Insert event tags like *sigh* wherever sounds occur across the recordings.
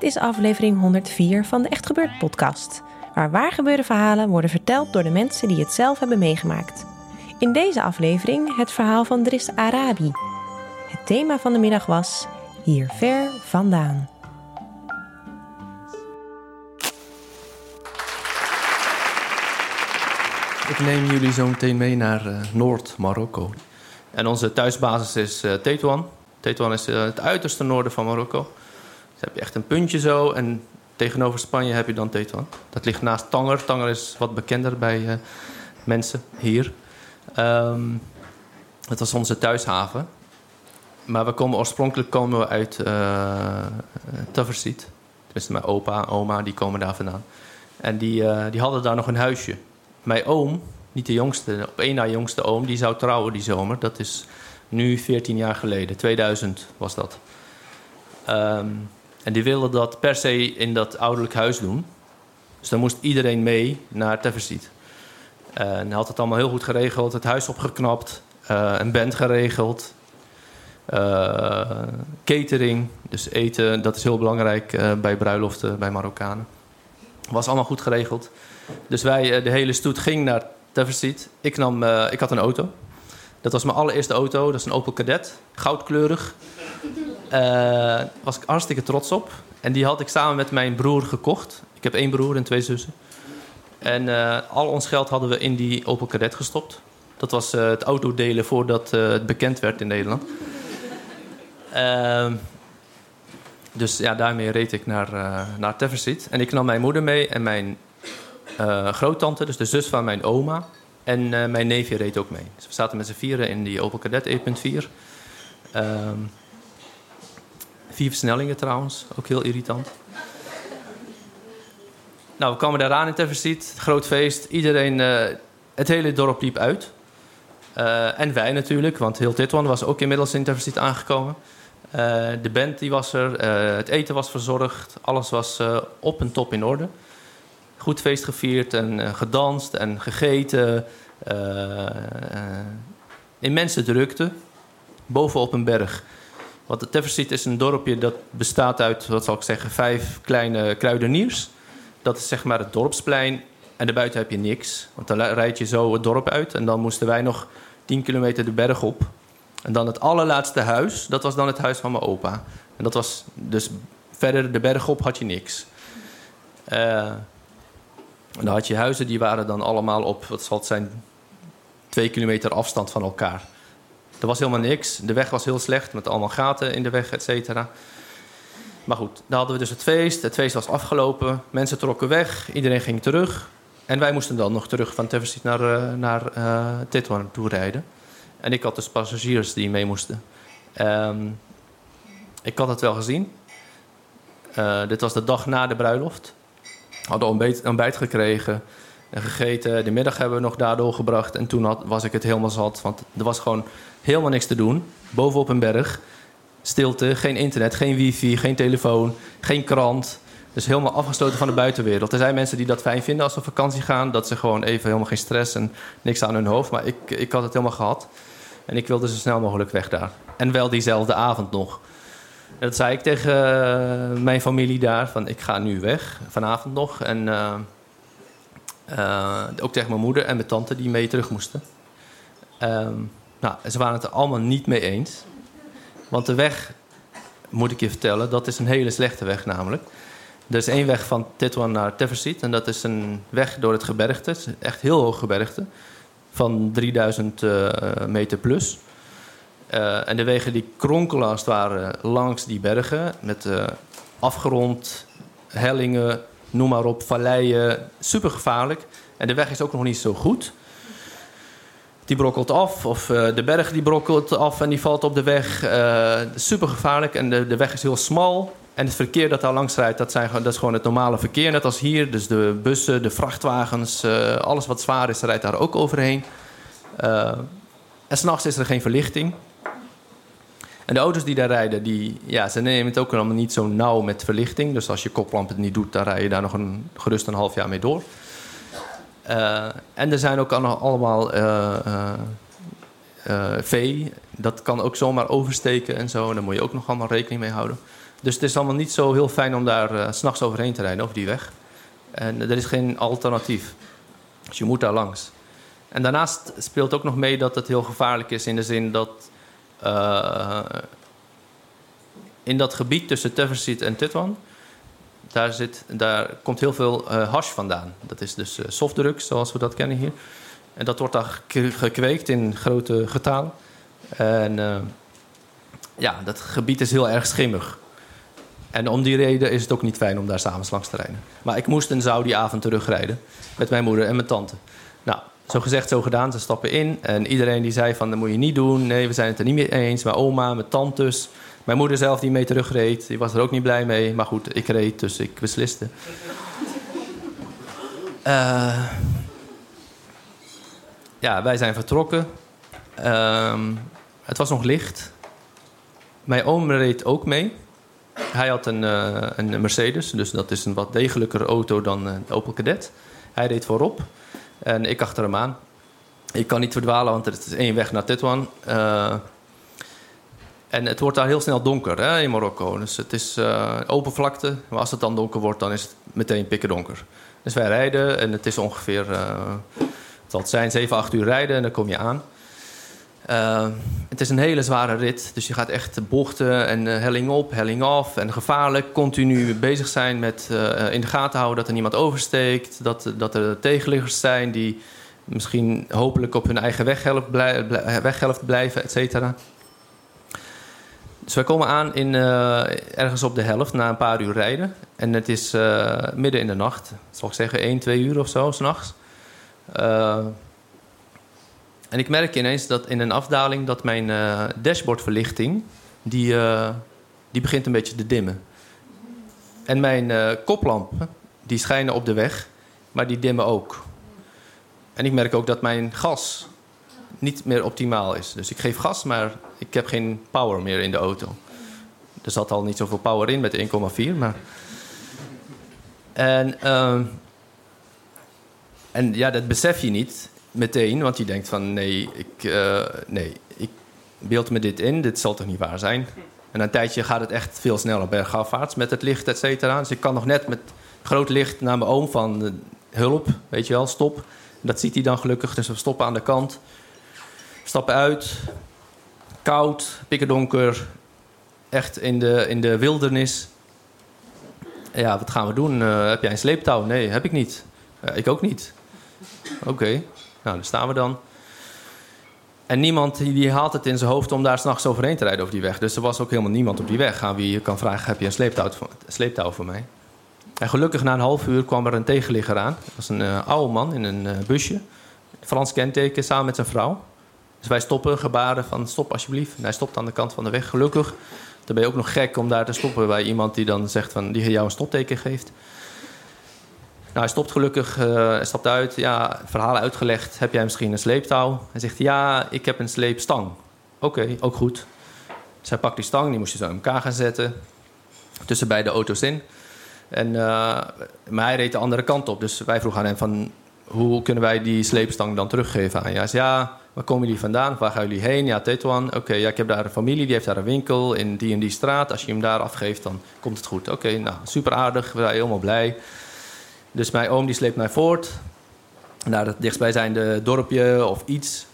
Dit is aflevering 104 van de Echt Gebeurd podcast, waar waargebeurde verhalen worden verteld door de mensen die het zelf hebben meegemaakt. In deze aflevering het verhaal van Dris Arabi. Het thema van de middag was Hier ver vandaan. Ik neem jullie zo meteen mee naar eh, Noord-Marokko. En onze thuisbasis is eh Tetuan. Tetuan is eh, het uiterste noorden van Marokko. Dus heb je echt een puntje zo. En tegenover Spanje heb je dan Tetuan. Dat ligt naast Tanger. Tanger is wat bekender bij eh, mensen hier. Ehm het was onze thuishaven. Maar we komen oorspronkelijk komen we uit uh, Taversit. Tenminste, mijn opa en oma die komen daar vandaan. En die, eh, die hadden daar nog een huisje. Mijn oom, niet de jongste, op één na jongste oom, die zou trouwen die zomer. Dat is nu 14 jaar geleden, 2000 was dat. Ehm, en die wilden dat per se in dat ouderlijk huis doen. Dus dan moest iedereen mee naar Teversiet. En hij had het allemaal heel goed geregeld, het huis opgeknapt, eh, een band geregeld. eh, catering, dus eten, dat is heel belangrijk eh, bij bruiloften, bij Marokkanen. Was allemaal goed geregeld. Dus wij, de hele stoet ging naar Teversiet. Ik, nam, ik had een auto. Dat was mijn allereerste auto. Dat is een Opel Kadett, goudkleurig. Daar was ik hartstikke trots op. En die had ik samen met mijn broer gekocht. Ik heb één broer en twee zussen. En eh, al ons geld hadden we in die Opel Kadett gestopt. Dat was eh, het autodelen voordat het bekend werd in Nederland. Ehm, dus ja, daarmee reed ik naar, naar Teversiet. En ik nam mijn moeder mee en mijn groottante, dus de zus van mijn oma. En mijn neefje reed ook mee. Dus we zaten met z'n vieren in die Opel Kadett 1.4. Vier versnellingen trouwens, ook heel irritant. Nou, we kwamen daar aan in Teversiet, groot feest. Iedereen, eh, het hele dorp liep uit. Eh, en wij natuurlijk, want heel Titwan was ook inmiddels in Teversiet aangekomen. Eh, de band die was er, het eten was verzorgd, alles was op en top in orde. Goed feest gevierd en gedanst en gegeten. immense drukte, bovenop een berg. Want de Teversiet is een dorpje dat bestaat uit, wat zal ik zeggen, vijf kleine kruideniers. Dat is zeg maar het dorpsplein. En daarbuiten heb je niks. Want dan rijd je zo het dorp uit. En dan moesten wij nog 10 kilometer de berg op. En dan het allerlaatste huis, dat was dan het huis van mijn opa. En dat was dus verder de berg op had je niks. Eh, en dan had je huizen die waren dan allemaal op, wat zal het zijn, twee kilometer afstand van elkaar. Er was helemaal niks. De weg was heel slecht met allemaal gaten in de weg, et cetera. Maar goed, dan hadden we dus het feest. Het feest was afgelopen. Mensen trokken weg. Iedereen ging terug. En wij moesten dan nog terug van Teversiet naar, uh, naar uh, toe rijden. En ik had dus passagiers die mee moesten. Um, ik had het wel gezien. Uh, dit was de dag na de bruiloft. Hadden ontbijt, ontbijt gekregen en gegeten. De middag hebben we nog daar doorgebracht. En toen had, was ik het helemaal zat. Want er was gewoon helemaal niks te doen. Bovenop een berg. Stilte, geen internet, geen wifi, geen telefoon, geen krant. Dus helemaal afgesloten van de buitenwereld. Er zijn mensen die dat fijn vinden als ze op vakantie gaan. Dat ze gewoon even helemaal geen stress en niks aan hun hoofd. Maar ik, ik had het helemaal gehad. En ik wilde zo snel mogelijk weg daar. En wel diezelfde avond nog. En dat zei ik tegen uh, mijn familie daar. Van ik ga nu weg, vanavond nog. En uh, uh, ook tegen mijn moeder en mijn tante die mee terug moesten. Um, nou, ze waren het er allemaal niet mee eens. Want de weg, moet ik je vertellen, dat is een hele slechte weg namelijk. Er is één weg van Titwan naar Teversiet. En dat is een weg door het gebergte. Het echt heel hoog gebergte. Van 3000 eh, meter plus. Eh, en de wegen die kronkelen als het ware langs die bergen. Met eh, afgerond, hellingen, noem maar op, valleien. Super gevaarlijk. En de weg is ook nog niet zo goed. Die brokkelt af, of eh, de berg die brokkelt af en die valt op de weg. Eh super gevaarlijk en de, de weg is heel smal. En het verkeer dat daar langs rijdt, dat, zijn, dat is gewoon het normale verkeer, net als hier. Dus de bussen, de vrachtwagens, eh, alles wat zwaar is, rijdt daar ook overheen. En s'nachts is er geen verlichting. En de auto's die daar rijden, die, ja, ze nemen het ook allemaal niet zo nauw met verlichting. Dus als je koplamp het niet doet, dan rij je daar nog een, gerust een half jaar mee door. Eh, en er zijn ook al- allemaal eh, eh, vee. Dat kan ook zomaar oversteken en zo. Daar moet je ook nog allemaal rekening mee houden. Dus het is allemaal niet zo heel fijn om daar s s'nachts overheen te rijden, over die weg. En er is geen alternatief. Dus je moet daar langs. En daarnaast speelt ook nog mee dat het heel gevaarlijk is in de zin dat eh, in dat gebied tussen Teversiet en Titwan, daar, zit, daar komt heel veel eh hash vandaan. Dat is dus eh, softdrugs, zoals we dat kennen hier. En dat wordt daar ge- gekweekt in grote getalen. En ja, dat gebied is heel erg schimmig. En om die reden is het ook niet fijn om daar s'avonds langs te rijden. Maar ik moest en zou die avond terugrijden met mijn moeder en mijn tante. Nou, zo gezegd, zo gedaan. Ze stappen in en iedereen die zei van dat moet je niet doen. Nee, we zijn het er niet mee eens. Mijn oma, mijn tantes, mijn moeder zelf die mee terugreed. Die was er ook niet blij mee. Maar goed, ik reed, dus ik besliste. *laughs* Eh, ja, wij zijn vertrokken. Ehm, het was nog licht. Mijn oom reed ook mee. Hij had een, eh, een Mercedes, dus dat is een wat degelijker auto dan eh, de Opel Kadett. Hij reed voorop en ik achter hem aan. Ik kan niet verdwalen, want het is één weg naar Tetuan. Eh, en het wordt daar heel snel donker hè, in Marokko. Dus het is eh, open vlakte. Maar als het dan donker wordt, dan is het meteen pikken donker. Dus wij rijden en het is ongeveer... het zijn 7, 8 uur rijden en dan kom je aan. Eh, het is een hele zware rit, dus je gaat echt bochten en helling op, helling af en gevaarlijk. Continu bezig zijn met eh, in de gaten houden dat er niemand oversteekt, dat, dat er tegenliggers zijn die misschien hopelijk op hun eigen weghelft, blij- blij- weghelft blijven, et cetera. Dus wij komen aan in, eh, ergens op de helft na een paar uur rijden. En het is midden in de nacht, zal ik zeggen 1, 2 uur of zo, s'nachts. Eh en ik merk ineens dat in een afdaling dat mijn eh, dashboardverlichting... Die, eh, die begint een beetje te dimmen. En mijn eh, koplampen, die schijnen op de weg, maar die dimmen ook. En ik merk ook dat mijn gas niet meer optimaal is. Dus ik geef gas, maar ik heb geen power meer in de auto. Er zat al niet zoveel power in met de 1,4, maar... En, ehm, en ja, dat besef je niet meteen, want je denkt van nee, ik, eh, nee, ik beeld me dit in, dit zal toch niet waar zijn. En een tijdje gaat het echt veel sneller bergafwaarts met het licht, et cetera. Dus ik kan nog net met groot licht naar mijn oom van eh, hulp, weet je wel, stop. Dat ziet hij dan gelukkig, dus we stoppen aan de kant. Stappen uit, koud, pikkerdonker, echt in de, in de wildernis. Ja, wat gaan we doen? Eh, heb jij een sleeptouw? Nee, heb ik niet. Ik ook niet. Oké, nou, daar staan we dan. En niemand die, haalt het in zijn hoofd om daar s'nachts overheen te rijden over die weg. Dus er was ook helemaal niemand op die weg aan wie je kan vragen: heb je een sleeptouw, sleeptouw voor mij? En gelukkig na een half uur kwam er een tegenligger aan. Dat was een eh, oude man in een eh, busje. Frans kenteken samen met zijn vrouw. Dus wij stoppen, gebaren van stop alsjeblieft. En hij stopt aan de kant van de weg, gelukkig. Dan ben je ook nog gek om daar te stoppen bij iemand die dan zegt van die jou een stopteken geeft. Nou, hij stopt gelukkig, hij stapt uit. Ja, verhalen uitgelegd. Heb jij misschien een sleeptouw? Hij zegt ja, ik heb een sleepstang. Oké, ook goed. Hij pakt die stang, die moest je zo in elkaar gaan zetten. Tussen beide auto's in. En, eh, maar hij reed de andere kant op. Dus wij vroegen aan hem van... hoe kunnen wij die sleepstang dan teruggeven aan je? Hij zei, ja, waar komen jullie vandaan? Waar gaan jullie heen? Ja, Tetuan. Oké, ja, ik heb daar een familie, die heeft daar een winkel in die en die straat. Als je hem daar afgeeft, dan komt het goed. Oké, nou, super aardig. We zijn helemaal blij. Dus mijn oom die sleept mij voort naar het dichtstbijzijnde dorpje of iets.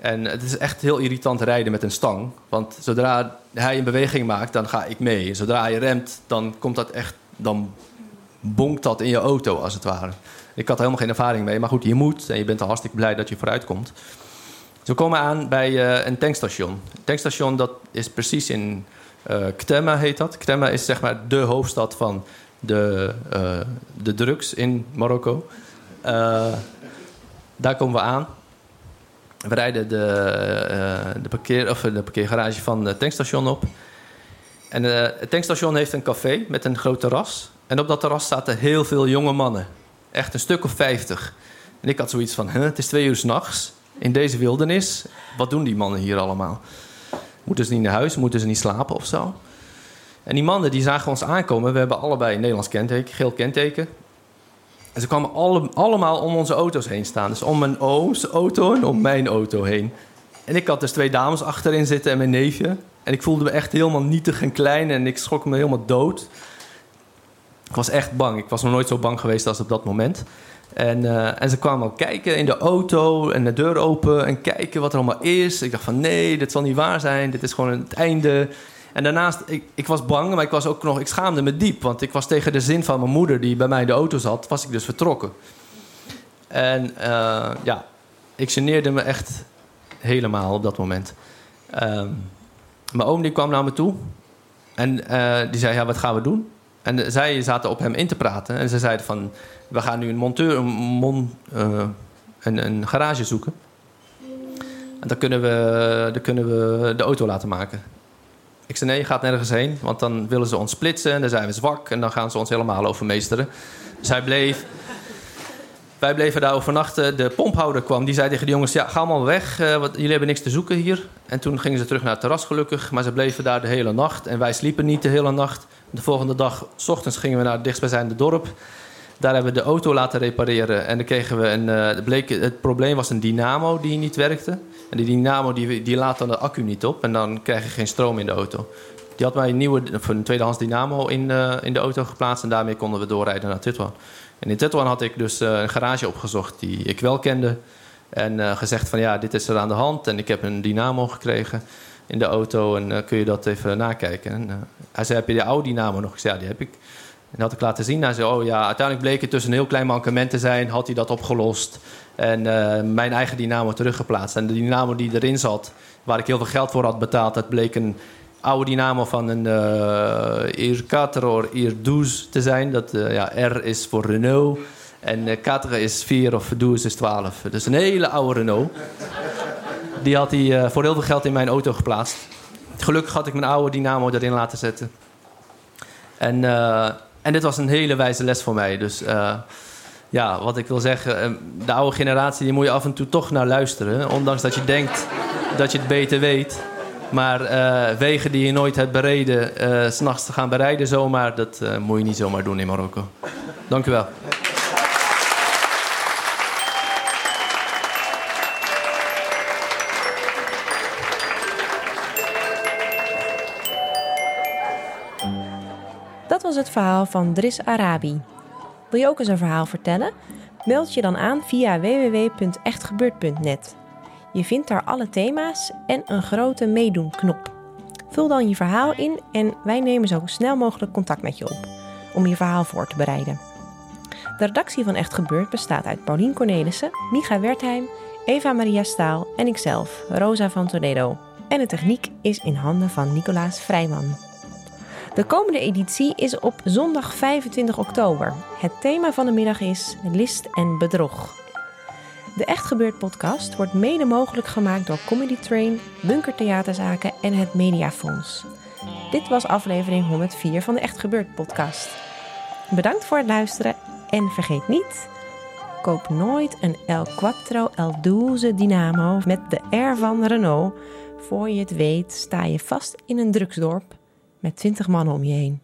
En het is echt heel irritant rijden met een stang. Want zodra hij een beweging maakt, dan ga ik mee. Zodra hij remt, dan komt dat echt... Dan bonkt dat in je auto, als het ware. Ik had er helemaal geen ervaring mee, maar goed, je moet en je bent al hartstikke blij dat je vooruit komt. Dus we komen aan bij eh, een tankstation. Een tankstation dat is precies in eh Ktema heet dat. Ktema is zeg maar de hoofdstad van de, eh, de drugs in Marokko. Eh, daar komen we aan. We rijden de, eh, de, parkeer, of de parkeergarage van het tankstation op. En het tankstation heeft een café met een groot terras. En op dat terras zaten heel veel jonge mannen. Echt een stuk of vijftig. En ik had zoiets van, het is twee uur s'nachts in deze wildernis. Wat doen die mannen hier allemaal? Moeten ze niet naar huis? Moeten ze niet slapen of zo? En die mannen die zagen ons aankomen. We hebben allebei een Nederlands kenteken, geel kenteken. En ze kwamen alle, allemaal om onze auto's heen staan. Dus om mijn ooms auto en om mijn auto heen. En ik had dus twee dames achterin zitten en mijn neefje. En ik voelde me echt helemaal nietig en klein en ik schrok me helemaal dood. Ik was echt bang. Ik was nog nooit zo bang geweest als op dat moment. En, eh, en ze kwamen ook kijken in de auto en de deur open en kijken wat er allemaal is. Ik dacht van nee, dit zal niet waar zijn. Dit is gewoon het einde. En daarnaast, ik, ik was bang, maar ik was ook nog, ik schaamde me diep. Want ik was tegen de zin van mijn moeder die bij mij in de auto zat, was ik dus vertrokken. En eh, ja, ik geneerde me echt helemaal op dat moment. Ehm, mijn oom die kwam naar me toe en eh, die zei, ja, wat gaan we doen? En eh, zij zaten op hem in te praten en ze zeiden van, we gaan nu een monteur, een, mon, een, een garage zoeken. En dan kunnen, we, dan kunnen we de auto laten maken. Ik zei, nee, je gaat nergens heen, want dan willen ze ons splitsen en dan zijn we zwak en dan gaan ze ons helemaal overmeesteren. Dus hij bleef. Wij bleven daar overnachten. De pomphouder kwam. Die zei tegen de jongens: Ja, ga allemaal weg. eh, want jullie hebben niks te zoeken hier. En toen gingen ze terug naar het terras, gelukkig. Maar ze bleven daar de hele nacht. En wij sliepen niet de hele nacht. De volgende dag, s ochtends, gingen we naar het dichtstbijzijnde dorp. Daar hebben we de auto laten repareren. En dan kregen we een. eh, bleek, het probleem was een dynamo die niet werkte. En die dynamo die, die laat dan de accu niet op. En dan krijg je geen stroom in de auto. Die had mij een nieuwe, een tweedehands dynamo in, eh, in de auto geplaatst. En daarmee konden we doorrijden naar Titwan. En in Tetuan had ik dus eh, een garage opgezocht die ik wel kende. En gezegd van ja, dit is er aan de hand. En ik heb een dynamo gekregen in de auto. En kun je dat even nakijken? En, hij zei, heb je die oude dynamo nog? Ik ja, die heb ik. En dat had ik laten zien. Hij zei, oh ja, uiteindelijk bleek het dus een heel klein mankement te zijn. Had hij dat opgelost. En eh, mijn eigen dynamo teruggeplaatst. En de dynamo die erin zat, waar ik heel veel geld voor had betaald... dat bleek een oude dynamo van een uh, Ir 4 of Ir 12 te zijn. Dat, eh, ja, R is voor Renault. En uh, 4 is 4 of 12 is 12. Dus een hele oude Renault. Die had hij eh, voor heel veel geld in mijn auto geplaatst. Gelukkig had ik mijn oude dynamo erin laten zetten. En, eh, en dit was een hele wijze les voor mij. Dus eh, ja, wat ik wil zeggen, eh, de oude generatie, die moet je af en toe toch naar luisteren. Ondanks dat je denkt dat je het beter weet. Maar eh, wegen die je nooit hebt bereden, s s'nachts te gaan bereiden zomaar, dat moet je niet zomaar doen in Marokko. Dank u wel. Het verhaal van Dris Arabi. Wil je ook eens een verhaal vertellen? Meld je dan aan via www.echtgebeurd.net. Je vindt daar alle thema's en een grote meedoen-knop. Vul dan je verhaal in en wij nemen zo snel mogelijk contact met je op om je verhaal voor te bereiden. De redactie van Echt Gebeurd bestaat uit Paulien Cornelissen, Micha Wertheim, Eva Maria Staal en ikzelf, Rosa van Toledo. En de techniek is in handen van Nicolaas Vrijman. De komende editie is op zondag 25 oktober. Het thema van de middag is list en bedrog. De Echt Gebeurd podcast wordt mede mogelijk gemaakt door Comedy Train, Bunker Theaterzaken en het Mediafonds. Dit was aflevering 104 van de Echt Gebeurd podcast. Bedankt voor het luisteren en vergeet niet... Koop nooit een El Quattro El Douze Dynamo met de R van Renault. Voor je het weet sta je vast in een drugsdorp met 20 mannen om je heen.